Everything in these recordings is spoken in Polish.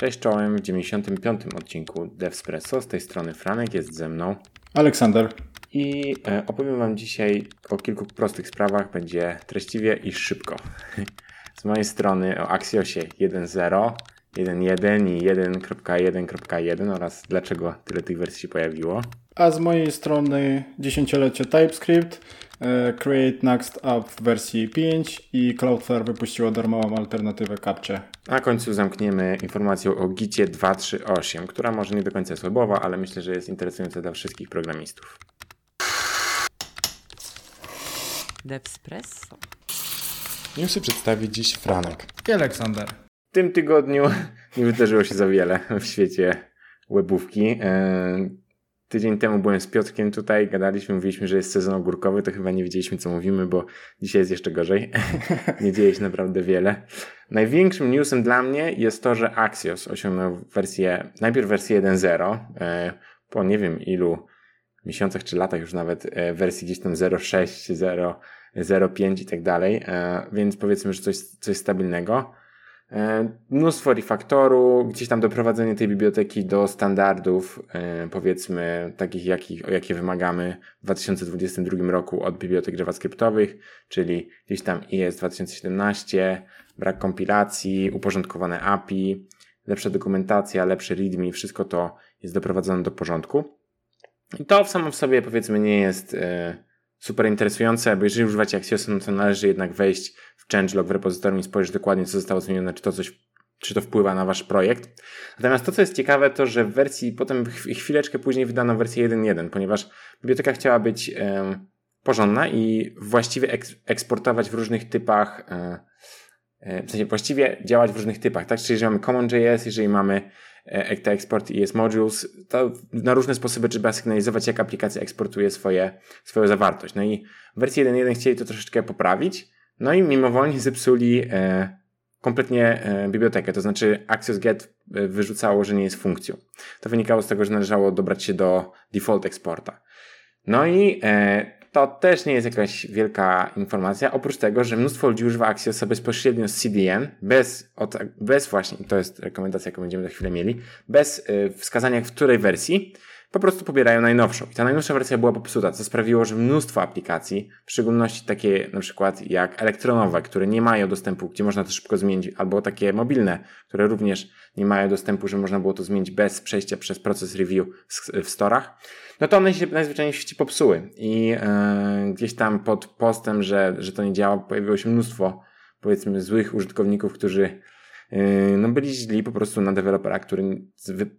Cześć czołem w 95. odcinku Devspresso. Z tej strony Franek jest ze mną. Aleksander. I e, opowiem Wam dzisiaj o kilku prostych sprawach. Będzie treściwie i szybko. Z mojej strony o Axiosie 1.0, 1.1 i 1.1.1 oraz dlaczego tyle tych wersji się pojawiło. A z mojej strony dziesięciolecie TypeScript, Create Next App w wersji 5 i Cloudflare wypuściło darmową alternatywę Captcha. Na końcu zamkniemy informacją o Gicie 238, która może nie do końca słabowa, ale myślę, że jest interesująca dla wszystkich programistów. Devspresso. Newsy przedstawi dziś Franek. I Aleksander. W tym tygodniu nie wydarzyło się za wiele w świecie webówki. E, tydzień temu byłem z Piotrkiem tutaj, gadaliśmy, mówiliśmy, że jest sezon ogórkowy, to chyba nie wiedzieliśmy, co mówimy, bo dzisiaj jest jeszcze gorzej. nie dzieje się naprawdę wiele. Największym newsem dla mnie jest to, że Axios osiągnął wersję, najpierw wersję 1.0, e, po nie wiem ilu miesiącach czy latach już nawet e, wersji gdzieś tam 0.6, 0, 0.5 i tak dalej, więc powiedzmy, że coś, coś stabilnego. E, mnóstwo refaktoru, gdzieś tam doprowadzenie tej biblioteki do standardów, e, powiedzmy, takich, jakich, o jakie wymagamy w 2022 roku od bibliotek JavaScriptowych, czyli gdzieś tam IS 2017, brak kompilacji, uporządkowane API, lepsza dokumentacja, lepsze README, wszystko to jest doprowadzone do porządku. I to samo w sobie, powiedzmy, nie jest e, super interesujące, bo jeżeli używacie Axiosa, no to należy jednak wejść changelog w repozytorium i spojrzeć dokładnie, co zostało zmienione, czy to coś czy to wpływa na wasz projekt. Natomiast to, co jest ciekawe, to, że w wersji, potem chwileczkę później wydano wersję 1.1, ponieważ biblioteka chciała być e, porządna i właściwie eks eksportować w różnych typach, e, e, w sensie właściwie działać w różnych typach, tak? Czyli jeżeli mamy CommonJS, jeżeli mamy Ecta Export i jest Modules, to na różne sposoby trzeba sygnalizować, jak aplikacja eksportuje swoje, swoją zawartość. No i w wersji 1.1 chcieli to troszeczkę poprawić, no i mimowolnie zepsuli e, kompletnie e, bibliotekę, to znaczy Access Get e, wyrzucało, że nie jest funkcją. To wynikało z tego, że należało dobrać się do default exporta. No i e, to też nie jest jakaś wielka informacja, oprócz tego, że mnóstwo ludzi używa Axiosa bezpośrednio z CDN, bez, od, bez właśnie, to jest rekomendacja, jaką będziemy za chwilę mieli, bez e, wskazania w której wersji, po prostu pobierają najnowszą. I ta najnowsza wersja była popsuta, co sprawiło, że mnóstwo aplikacji, w szczególności takie na przykład jak elektronowe, które nie mają dostępu, gdzie można to szybko zmienić, albo takie mobilne, które również nie mają dostępu, że można było to zmienić bez przejścia przez proces review w storach, no to one się najzwyczajniej w świecie popsuły. I yy, gdzieś tam pod postem, że, że to nie działa, pojawiło się mnóstwo powiedzmy złych użytkowników, którzy no byli źli po prostu na dewelopera, który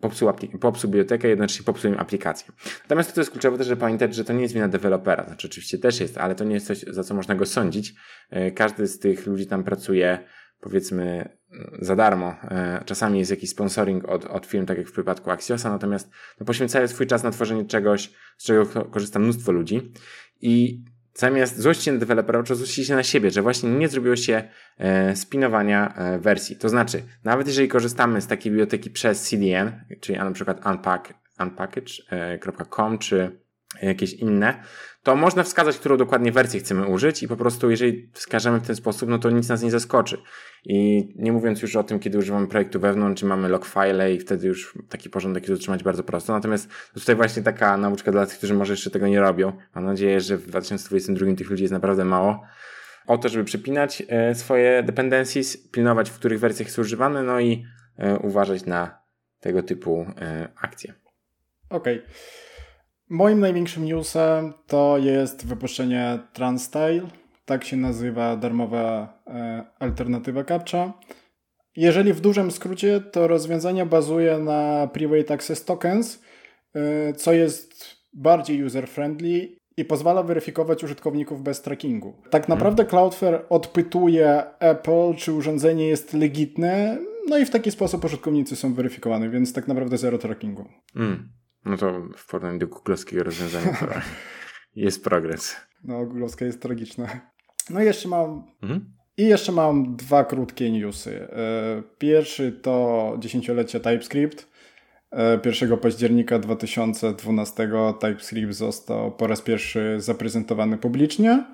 popsuł, popsuł bibliotekę jednocześnie popsuł im aplikację. Natomiast to, jest kluczowe też, żeby pamiętać, że to nie jest wina dewelopera. Znaczy oczywiście też jest, ale to nie jest coś, za co można go sądzić. Yy, każdy z tych ludzi tam pracuje powiedzmy za darmo. Yy, czasami jest jakiś sponsoring od, od firm, tak jak w przypadku Axiosa, natomiast no, poświęcają swój czas na tworzenie czegoś, z czego korzysta mnóstwo ludzi. I Zamiast złościć się na dewelopera, złościć się na siebie, że właśnie nie zrobiło się e, spinowania e, wersji. To znaczy, nawet jeżeli korzystamy z takiej biblioteki przez CDN, czyli na przykład unpack, unpackage.com e, czy jakieś inne, to można wskazać, którą dokładnie wersję chcemy użyć i po prostu jeżeli wskażemy w ten sposób, no to nic nas nie zaskoczy. I nie mówiąc już o tym, kiedy używamy projektu wewnątrz, czy mamy log file i wtedy już taki porządek jest utrzymać bardzo prosto. Natomiast tutaj właśnie taka nauczka dla tych, którzy może jeszcze tego nie robią. Mam nadzieję, że w 2022 tych ludzi jest naprawdę mało. O to, żeby przypinać e, swoje dependencies, pilnować, w których wersjach są używane, no i e, uważać na tego typu e, akcje. Okej. Okay. Moim największym newsem to jest wypuszczenie TransStyle. Tak się nazywa darmowa e, alternatywa CAPTCHA. Jeżeli w dużym skrócie, to rozwiązanie bazuje na Private Access Tokens, e, co jest bardziej user-friendly i pozwala weryfikować użytkowników bez trackingu. Tak mhm. naprawdę Cloudflare odpytuje Apple, czy urządzenie jest legitne, no i w taki sposób użytkownicy są weryfikowani, więc tak naprawdę zero trackingu. Mm. No to w porównaniu do googlowskiego rozwiązania to jest progres. No, googlowskie jest tragiczne. No i jeszcze mam... Mhm. I jeszcze mam dwa krótkie newsy. E, pierwszy to dziesięciolecie TypeScript. 1 e, października 2012 TypeScript został po raz pierwszy zaprezentowany publicznie.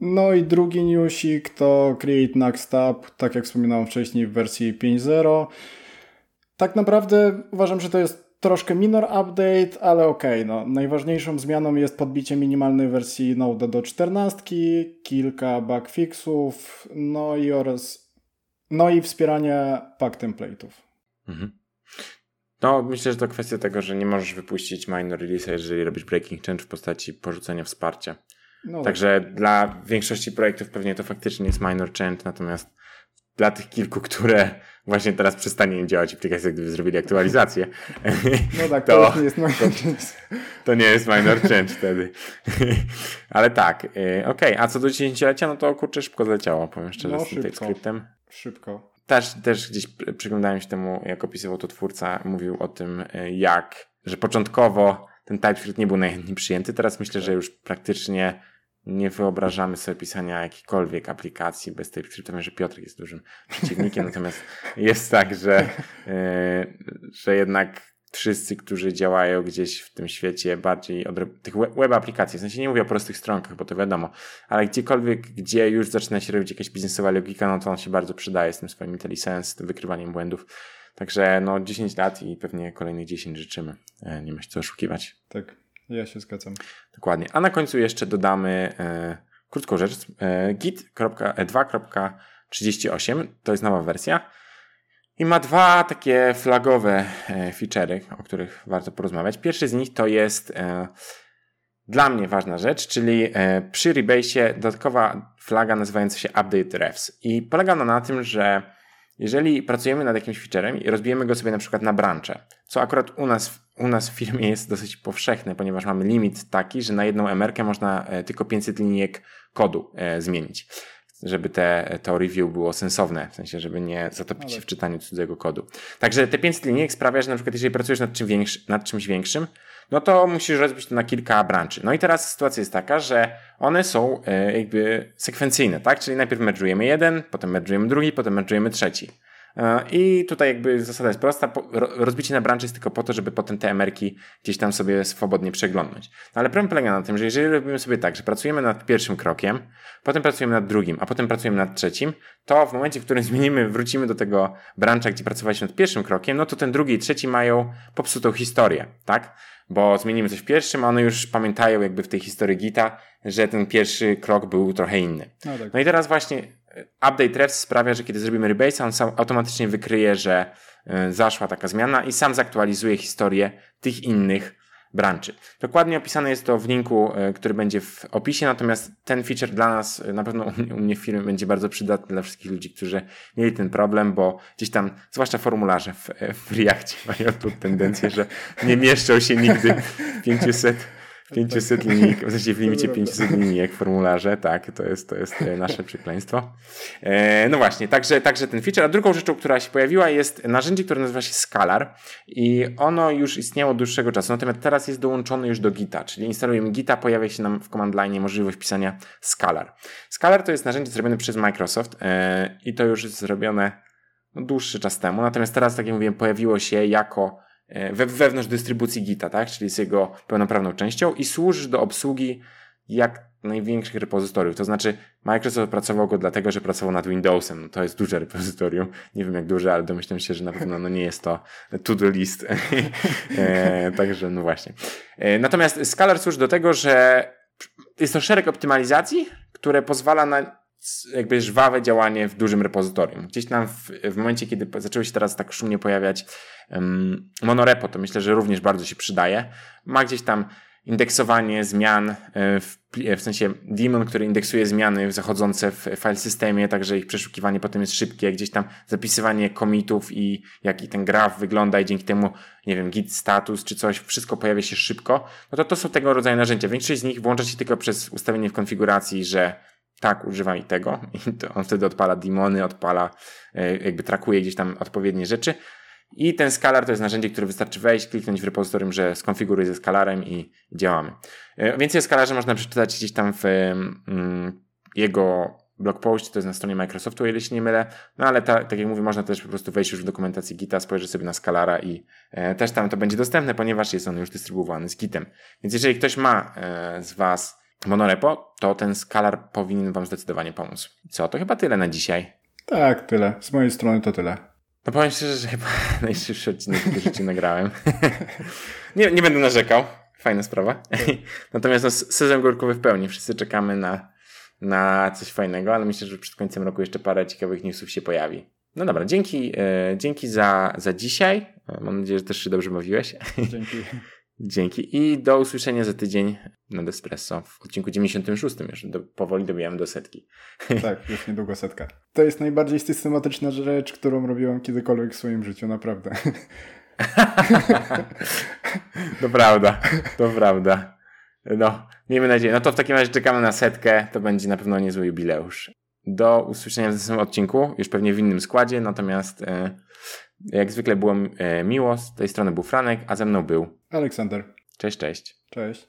No i drugi newsik to Create Next Tab, tak jak wspominałem wcześniej w wersji 5.0. tak naprawdę uważam, że to jest troszkę minor update, ale okej, okay, no. Najważniejszą zmianą jest podbicie minimalnej wersji Node do 14, kilka bug fixów, no i oraz no i wspieranie pack template'ów. Mhm. No, myślę, że to kwestia tego, że nie możesz wypuścić minor release, jeżeli robisz breaking change w postaci porzucenia wsparcia. No Także tak. dla większości projektów pewnie to faktycznie jest minor change, natomiast dla tych kilku, które właśnie teraz przestanie im działać aplikacja, gdyby zrobili aktualizację. No tak, to, to nie jest minor change. To nie jest minor change wtedy. Ale tak, y, okej, okay. a co do dziesięciolecia, no to kurczę szybko zleciało, powiem szczerze, no, z tym skryptem. Szybko. Też, też gdzieś przyglądałem się temu, jak opisywał to twórca, mówił o tym, y, jak, że początkowo ten TypeScript nie był najchętniej przyjęty, teraz myślę, że już praktycznie nie wyobrażamy sobie pisania jakiejkolwiek aplikacji bez tej wiem, że Piotr jest dużym przeciwnikiem, natomiast jest tak, że, yy, że jednak wszyscy, którzy działają gdzieś w tym świecie bardziej od tych web aplikacji, w sensie nie mówię o prostych stronkach, bo to wiadomo, ale gdziekolwiek, gdzie już zaczyna się robić jakaś biznesowa logika, no to on się bardzo przydaje z tym swoim IntelliSense, z tym wykrywaniem błędów. Także no 10 lat i pewnie kolejnych 10 życzymy. E, nie ma się co oszukiwać. Tak. Ja się zgadzam. Dokładnie. A na końcu jeszcze dodamy e, krótką rzecz. E, Git.2.38 e, to jest nowa wersja i ma dwa takie flagowe e, feature'y, o których warto porozmawiać. Pierwszy z nich to jest e, dla mnie ważna rzecz, czyli e, przy Rebase dodatkowa flaga nazywająca się Update Refs. I polega ona na tym, że jeżeli pracujemy nad jakimś featurem i rozbijemy go sobie na przykład na brancze, co akurat u nas, u nas w firmie jest dosyć powszechne, ponieważ mamy limit taki, że na jedną emerkę można e, tylko 500 linijek kodu e, zmienić żeby te, to review było sensowne, w sensie, żeby nie zatopić się w czytaniu cudzego kodu. Także te 500 linijek sprawia, że na przykład jeżeli pracujesz nad, czym większy, nad czymś większym, no to musisz rozbić to na kilka branży. No i teraz sytuacja jest taka, że one są e, jakby sekwencyjne, tak? Czyli najpierw merdżujemy jeden, potem merdżujemy drugi, potem merdżujemy trzeci. E, I tutaj jakby zasada jest prosta. Rozbicie na branży jest tylko po to, żeby potem te emerki gdzieś tam sobie swobodnie przeglądnąć. No ale problem polega na tym, że jeżeli robimy sobie tak, że pracujemy nad pierwszym krokiem, potem pracujemy nad drugim, a potem pracujemy nad trzecim, to w momencie, w którym zmienimy, wrócimy do tego brancha, gdzie pracowaliśmy nad pierwszym krokiem, no to ten drugi i trzeci mają popsutą historię, tak? Bo zmienimy coś w pierwszym, a one już pamiętają jakby w tej historii Gita, że ten pierwszy krok był trochę inny. No, tak. no i teraz właśnie update refs sprawia, że kiedy zrobimy rebase, on sam automatycznie wykryje, że e, zaszła taka zmiana i sam zaktualizuje historię tych innych branczy. Dokładnie opisane jest to w linku, e, który będzie w opisie, natomiast ten feature dla nas, e, na pewno u mnie w firmie będzie bardzo przydatny dla wszystkich ludzi, którzy mieli ten problem, bo gdzieś tam, zwłaszcza formularze w, w Reactie mają tu tendencję, że nie mieszczą się nigdy 500 500 linijek, w sensie w limicie 500 linijek formularze, tak, to jest, to jest e, nasze przekleństwo. E, no właśnie, także, także ten feature. A drugą rzeczą, która się pojawiła jest narzędzie, które nazywa się Scalar i ono już istniało od dłuższego czasu, natomiast teraz jest dołączone już do Gita, czyli instalujemy Gita, pojawia się nam w command line możliwość pisania Scalar. Scalar to jest narzędzie zrobione przez Microsoft e, i to już jest zrobione no, dłuższy czas temu, natomiast teraz, tak jak mówiłem, pojawiło się jako we, wewnątrz dystrybucji Gita, tak? czyli jest jego pełnoprawną częścią i służy do obsługi jak największych repozytoriów. To znaczy, Microsoft pracował go dlatego, że pracował nad Windowsem. No, to jest duże repozytorium. Nie wiem jak duże, ale domyślam się, że na pewno no, nie jest to to-do list. e, także, no właśnie. E, natomiast Scalar służy do tego, że jest to szereg optymalizacji, które pozwala na jakby żwawe działanie w dużym repozytorium. Gdzieś tam w, w momencie, kiedy zaczęły się teraz tak szumnie pojawiać um, monorepo, to myślę, że również bardzo się przydaje. Ma gdzieś tam indeksowanie zmian e, w, w sensie daemon, który indeksuje zmiany zachodzące w file systemie, także ich przeszukiwanie potem jest szybkie, gdzieś tam zapisywanie commitów i jaki ten graf wygląda i dzięki temu, nie wiem, git status czy coś, wszystko pojawia się szybko, no to to są tego rodzaju narzędzia. Większość z nich włącza się tylko przez ustawienie w konfiguracji, że tak, używam i tego. I to on wtedy odpala demony, odpala, e, jakby trakuje gdzieś tam odpowiednie rzeczy. I ten skalar to jest narzędzie, które wystarczy wejść, kliknąć w repozytorium, że skonfiguruj ze skalarem i działamy. E, więcej o skalarze można przeczytać gdzieś tam w jego blog post, to jest na stronie Microsoftu, o ile się nie mylę. No ale ta, tak jak mówię, można też po prostu wejść już w dokumentację Gita, spojrzeć sobie na Scalara i e, też tam to będzie dostępne, ponieważ jest on już dystrybuowany z Gitem. Więc jeżeli ktoś ma e, z Was monorepo, to ten skalar powinien Wam zdecydowanie pomóc. Co, to chyba tyle na dzisiaj. Tak, tyle. Z mojej strony to tyle. No powiem szczerze, że chyba najszybszy odcinek w życiu nagrałem. nie, nie będę narzekał. Fajna sprawa. Natomiast no, sezon górkowy w pełni. Wszyscy czekamy na, na coś fajnego, ale myślę, że przed końcem roku jeszcze parę ciekawych newsów się pojawi. No dobra, dzięki, e, dzięki za, za dzisiaj. E, mam nadzieję, że też się dobrze bawiłeś. Dzięki. Dzięki i do usłyszenia za tydzień na Despresso w odcinku 96 już. Do, powoli dobijamy do setki. Tak, już niedługo setka. To jest najbardziej systematyczna rzecz, którą robiłem kiedykolwiek w swoim życiu, naprawdę. to prawda, to prawda. No, miejmy nadzieję. No to w takim razie czekamy na setkę. To będzie na pewno niezły jubileusz. Do usłyszenia w następnym odcinku, już pewnie w innym składzie, natomiast e, jak zwykle było e, miło. Z tej strony był Franek, a ze mną był Aleksander. Cześć, cześć. Cześć.